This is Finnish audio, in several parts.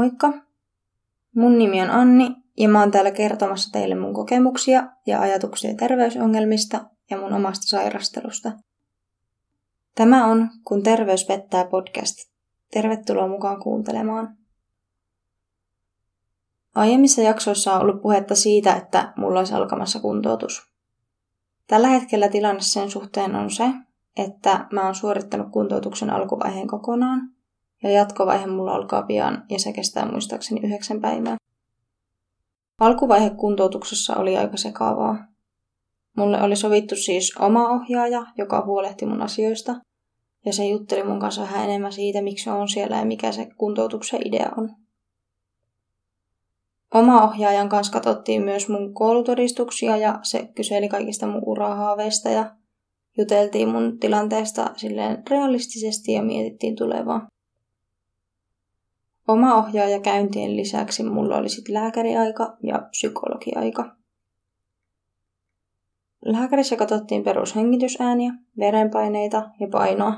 Moikka! Mun nimi on Anni ja mä oon täällä kertomassa teille mun kokemuksia ja ajatuksia terveysongelmista ja mun omasta sairastelusta. Tämä on Kun terveys pettää podcast. Tervetuloa mukaan kuuntelemaan. Aiemmissa jaksoissa on ollut puhetta siitä, että mulla olisi alkamassa kuntoutus. Tällä hetkellä tilanne sen suhteen on se, että mä oon suorittanut kuntoutuksen alkuvaiheen kokonaan – ja jatkovaihe mulla alkaa pian ja se kestää muistaakseni yhdeksän päivää. Alkuvaihe kuntoutuksessa oli aika sekaavaa. Mulle oli sovittu siis oma ohjaaja, joka huolehti mun asioista, ja se jutteli mun kanssa vähän enemmän siitä, miksi on siellä ja mikä se kuntoutuksen idea on. Oma ohjaajan kanssa katsottiin myös mun koulutodistuksia ja se kyseli kaikista mun urahaaveista ja juteltiin mun tilanteesta silleen realistisesti ja mietittiin tulevaa. Oma ohjaaja käyntien lisäksi mulla oli sitten lääkäriaika ja psykologiaika. Lääkärissä katsottiin perushengitysääniä, verenpaineita ja painoa.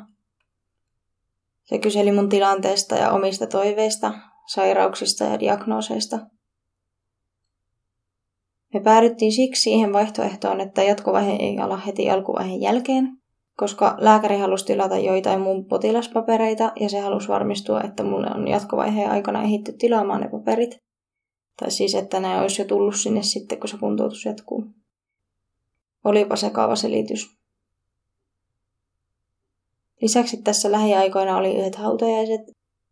Se kyseli mun tilanteesta ja omista toiveista, sairauksista ja diagnooseista. Me päädyttiin siksi siihen vaihtoehtoon, että jatkovaihe ei ala heti alkuvaiheen jälkeen, koska lääkäri halusi tilata joitain mun potilaspapereita ja se halusi varmistua, että mulle on jatkovaiheen aikana ehditty tilaamaan ne paperit. Tai siis, että ne olisi jo tullut sinne sitten, kun se kuntoutus jatkuu. Olipa kaava selitys. Lisäksi tässä lähiaikoina oli yhdet hautajaiset,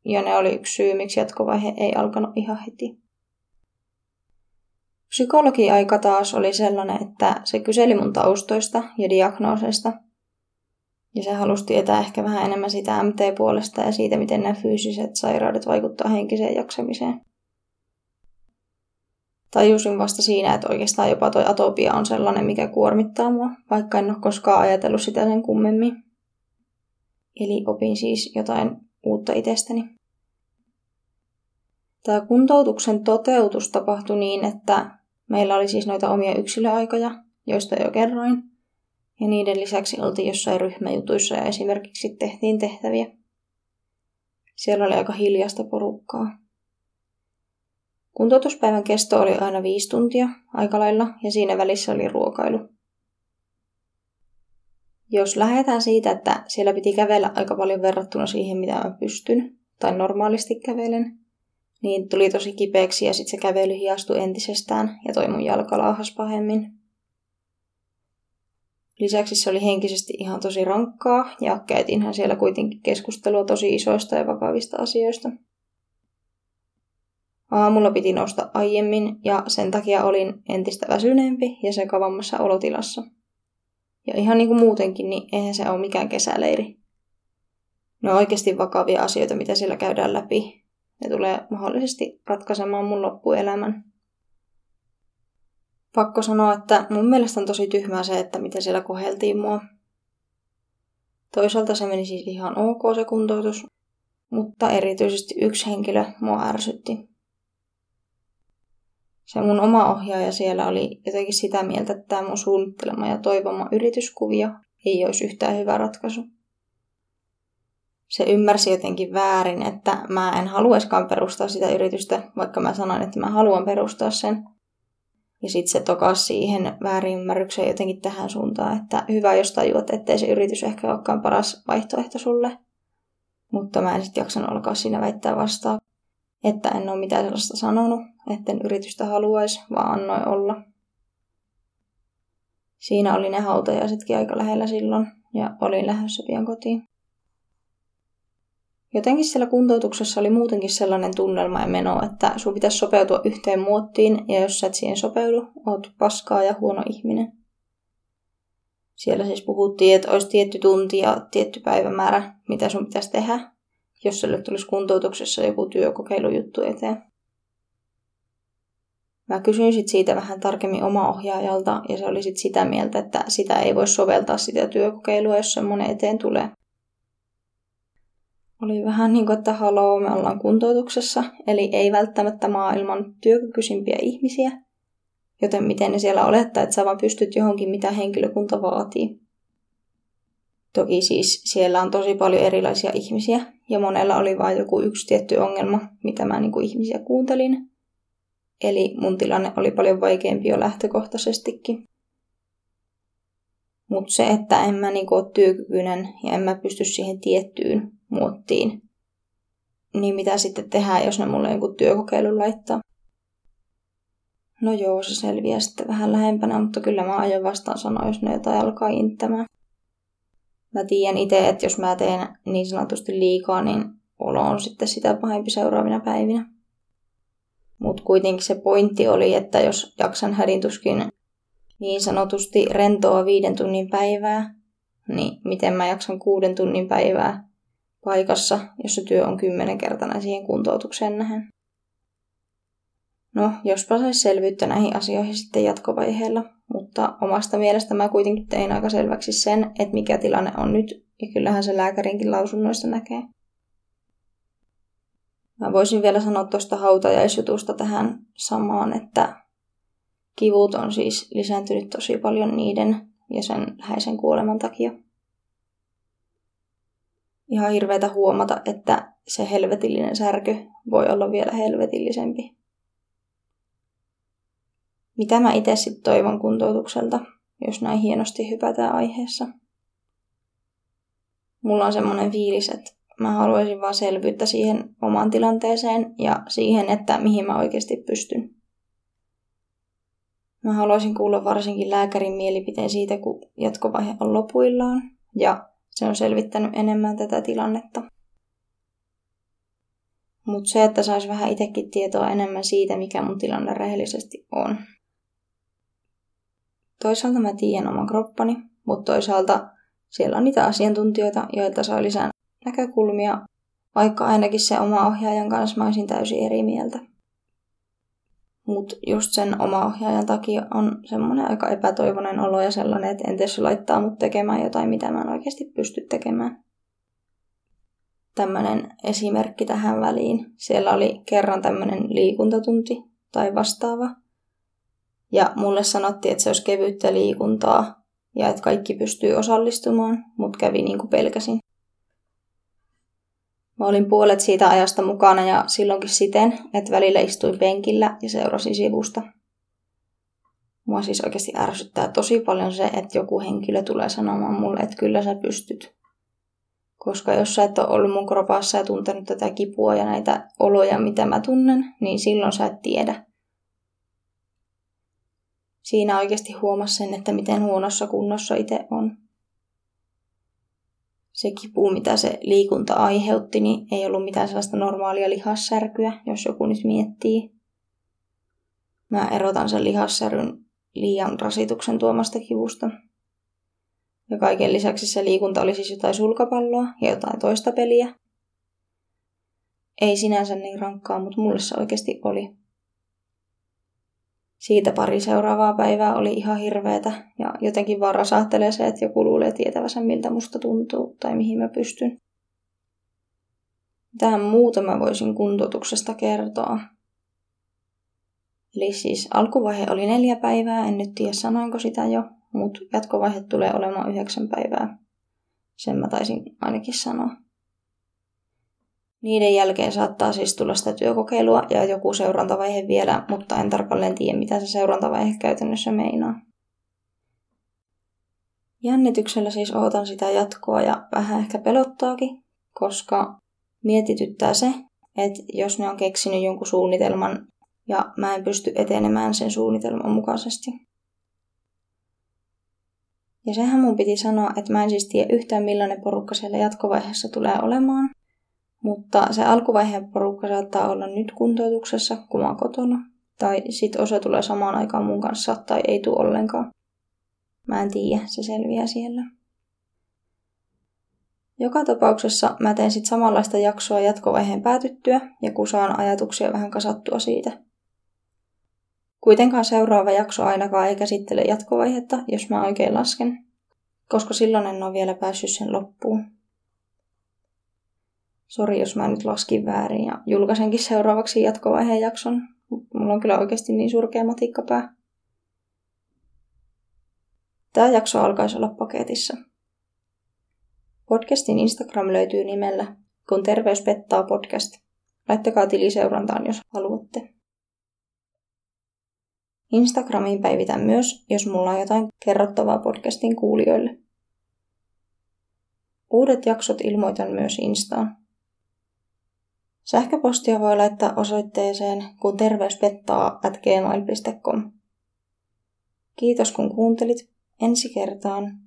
ja ne oli yksi syy, miksi jatkovaihe ei alkanut ihan heti. Psykologiaika taas oli sellainen, että se kyseli mun taustoista ja diagnooseista – ja se halusi tietää ehkä vähän enemmän sitä MT-puolesta ja siitä, miten nämä fyysiset sairaudet vaikuttaa henkiseen jaksamiseen. Tajusin vasta siinä, että oikeastaan jopa toi atopia on sellainen, mikä kuormittaa mua, vaikka en ole koskaan ajatellut sitä sen kummemmin. Eli opin siis jotain uutta itsestäni. Tämä kuntoutuksen toteutus tapahtui niin, että meillä oli siis noita omia yksilöaikoja, joista jo kerroin. Ja niiden lisäksi oltiin jossain ryhmäjutuissa ja esimerkiksi tehtiin tehtäviä. Siellä oli aika hiljasta porukkaa. Kuntoutuspäivän kesto oli aina viisi tuntia aika lailla ja siinä välissä oli ruokailu. Jos lähdetään siitä, että siellä piti kävellä aika paljon verrattuna siihen, mitä mä pystyn, tai normaalisti kävelen, niin tuli tosi kipeäksi ja sitten se kävely hiastui entisestään ja toi mun jalka pahemmin. Lisäksi se oli henkisesti ihan tosi rankkaa ja käytiinhän siellä kuitenkin keskustelua tosi isoista ja vakavista asioista. Aamulla piti nousta aiemmin ja sen takia olin entistä väsyneempi ja sekavammassa olotilassa. Ja ihan niin kuin muutenkin, niin eihän se ole mikään kesäleiri. Ne on oikeasti vakavia asioita, mitä siellä käydään läpi. Ne tulee mahdollisesti ratkaisemaan mun loppuelämän pakko sanoa, että mun mielestä on tosi tyhmää se, että miten siellä koheltiin mua. Toisaalta se meni siis ihan ok se kuntoutus, mutta erityisesti yksi henkilö mua ärsytti. Se mun oma ohjaaja siellä oli jotenkin sitä mieltä, että tämä mun suunnittelema ja toivoma yrityskuvio ei olisi yhtään hyvä ratkaisu. Se ymmärsi jotenkin väärin, että mä en haluaiskaan perustaa sitä yritystä, vaikka mä sanoin, että mä haluan perustaa sen. Ja sitten se tokas siihen väärinymmärrykseen jotenkin tähän suuntaan, että hyvä, jos tajuat, ettei se yritys ehkä olekaan paras vaihtoehto sulle. Mutta mä en sitten jaksanut alkaa siinä väittää vastaan, että en ole mitään sellaista sanonut, etten yritystä haluaisi, vaan annoin olla. Siinä oli ne hautajaisetkin aika lähellä silloin ja olin lähdössä pian kotiin. Jotenkin siellä kuntoutuksessa oli muutenkin sellainen tunnelma ja meno, että sun pitäisi sopeutua yhteen muottiin, ja jos sä et siihen sopeudu, oot paskaa ja huono ihminen. Siellä siis puhuttiin, että olisi tietty tunti ja tietty päivämäärä, mitä sun pitäisi tehdä, jos sulle tulisi kuntoutuksessa joku työkokeilujuttu eteen. Mä kysyin sit siitä vähän tarkemmin oma ohjaajalta, ja se oli sit sitä mieltä, että sitä ei voi soveltaa sitä työkokeilua, jos semmoinen eteen tulee oli vähän niin kuin, että haloo, me ollaan kuntoutuksessa, eli ei välttämättä maailman työkykyisimpiä ihmisiä, joten miten ne siellä olettaa, että sä vaan pystyt johonkin, mitä henkilökunta vaatii. Toki siis siellä on tosi paljon erilaisia ihmisiä ja monella oli vain joku yksi tietty ongelma, mitä mä niin kuin ihmisiä kuuntelin. Eli mun tilanne oli paljon vaikeampi jo lähtökohtaisestikin. Mutta se, että en mä niinku ole työkykyinen ja en mä pysty siihen tiettyyn muottiin, niin mitä sitten tehdään, jos ne mulle joku työkokeilu laittaa? No joo, se selviää sitten vähän lähempänä, mutta kyllä mä aion vastaan sanoa, jos ne jotain alkaa inttämään. Mä tiedän itse, että jos mä teen niin sanotusti liikaa, niin olo on sitten sitä pahempi seuraavina päivinä. Mutta kuitenkin se pointti oli, että jos jaksan hädintuskin niin sanotusti rentoa viiden tunnin päivää, niin miten mä jaksan kuuden tunnin päivää paikassa, jossa työ on kymmenen kertaa siihen kuntoutukseen nähen. No, jospa saisi selvyyttä näihin asioihin sitten jatkovaiheella, mutta omasta mielestä mä kuitenkin tein aika selväksi sen, että mikä tilanne on nyt, ja kyllähän se lääkärinkin lausunnoista näkee. Mä voisin vielä sanoa tuosta hautajaisjutusta tähän samaan, että kivut on siis lisääntynyt tosi paljon niiden ja sen läheisen kuoleman takia. Ihan hirveätä huomata, että se helvetillinen särky voi olla vielä helvetillisempi. Mitä mä itse sitten toivon kuntoutukselta, jos näin hienosti hypätään aiheessa? Mulla on semmoinen fiilis, että mä haluaisin vaan selvyyttä siihen omaan tilanteeseen ja siihen, että mihin mä oikeasti pystyn. Mä haluaisin kuulla varsinkin lääkärin mielipiteen siitä, kun jatkovaihe on lopuillaan ja se on selvittänyt enemmän tätä tilannetta. Mutta se, että sais vähän itsekin tietoa enemmän siitä, mikä mun tilanne rehellisesti on. Toisaalta mä tiedän oman kroppani, mutta toisaalta siellä on niitä asiantuntijoita, joilta saa lisää näkökulmia, vaikka ainakin se oma ohjaajan kanssa mä olisin täysin eri mieltä. Mutta just sen oma ohjaajan takia on semmoinen aika epätoivoinen olo ja sellainen, että entäs se laittaa mut tekemään jotain, mitä mä en oikeasti pysty tekemään. Tämmöinen esimerkki tähän väliin. Siellä oli kerran tämmöinen liikuntatunti tai vastaava. Ja mulle sanottiin, että se olisi kevyttä liikuntaa ja että kaikki pystyy osallistumaan, mutta kävi niin kuin pelkäsin. Mä olin puolet siitä ajasta mukana ja silloinkin siten, että välillä istuin penkillä ja seurasin sivusta. Mua siis oikeasti ärsyttää tosi paljon se, että joku henkilö tulee sanomaan mulle, että kyllä sä pystyt. Koska jos sä et ole ollut mun kropassa ja tuntenut tätä kipua ja näitä oloja, mitä mä tunnen, niin silloin sä et tiedä. Siinä oikeasti huomasi sen, että miten huonossa kunnossa itse on se kipu, mitä se liikunta aiheutti, niin ei ollut mitään sellaista normaalia lihassärkyä, jos joku nyt miettii. Mä erotan sen lihassäryn liian rasituksen tuomasta kivusta. Ja kaiken lisäksi se liikunta oli siis jotain sulkapalloa ja jotain toista peliä. Ei sinänsä niin rankkaa, mutta mulle se oikeasti oli siitä pari seuraavaa päivää oli ihan hirveetä ja jotenkin vaan rasahtelee se, että joku luulee tietävänsä miltä musta tuntuu tai mihin mä pystyn. Tähän muuta mä voisin kuntoutuksesta kertoa. Eli siis alkuvaihe oli neljä päivää, en nyt tiedä sanoinko sitä jo, mutta jatkovaihe tulee olemaan yhdeksän päivää. Sen mä taisin ainakin sanoa. Niiden jälkeen saattaa siis tulla sitä työkokeilua ja joku seurantavaihe vielä, mutta en tarkalleen tiedä, mitä se seurantavaihe käytännössä meinaa. Jännityksellä siis odotan sitä jatkoa ja vähän ehkä pelottaakin, koska mietityttää se, että jos ne on keksinyt jonkun suunnitelman ja mä en pysty etenemään sen suunnitelman mukaisesti. Ja sehän mun piti sanoa, että mä en siis tiedä yhtään millainen porukka siellä jatkovaiheessa tulee olemaan. Mutta se alkuvaiheen porukka saattaa olla nyt kuntoutuksessa, kun mä oon kotona. Tai sit osa tulee samaan aikaan mun kanssa, tai ei tule ollenkaan. Mä en tiedä, se selviää siellä. Joka tapauksessa mä teen sit samanlaista jaksoa jatkovaiheen päätyttyä, ja kun saan ajatuksia vähän kasattua siitä. Kuitenkaan seuraava jakso ainakaan ei käsittele jatkovaihetta, jos mä oikein lasken, koska silloin en ole vielä päässyt sen loppuun. Sori, jos mä nyt laskin väärin ja julkaisenkin seuraavaksi jatkovaiheen jakson. Mulla on kyllä oikeasti niin surkea matikkapää. Tämä jakso alkaisi olla paketissa. Podcastin Instagram löytyy nimellä Kun terveys pettaa podcast. Laittakaa tiliseurantaan, jos haluatte. Instagramiin päivitän myös, jos mulla on jotain kerrottavaa podcastin kuulijoille. Uudet jaksot ilmoitan myös Instaan. Sähköpostia voi laittaa osoitteeseen kun terveys pettaa at gmail.com. Kiitos kun kuuntelit. Ensi kertaan.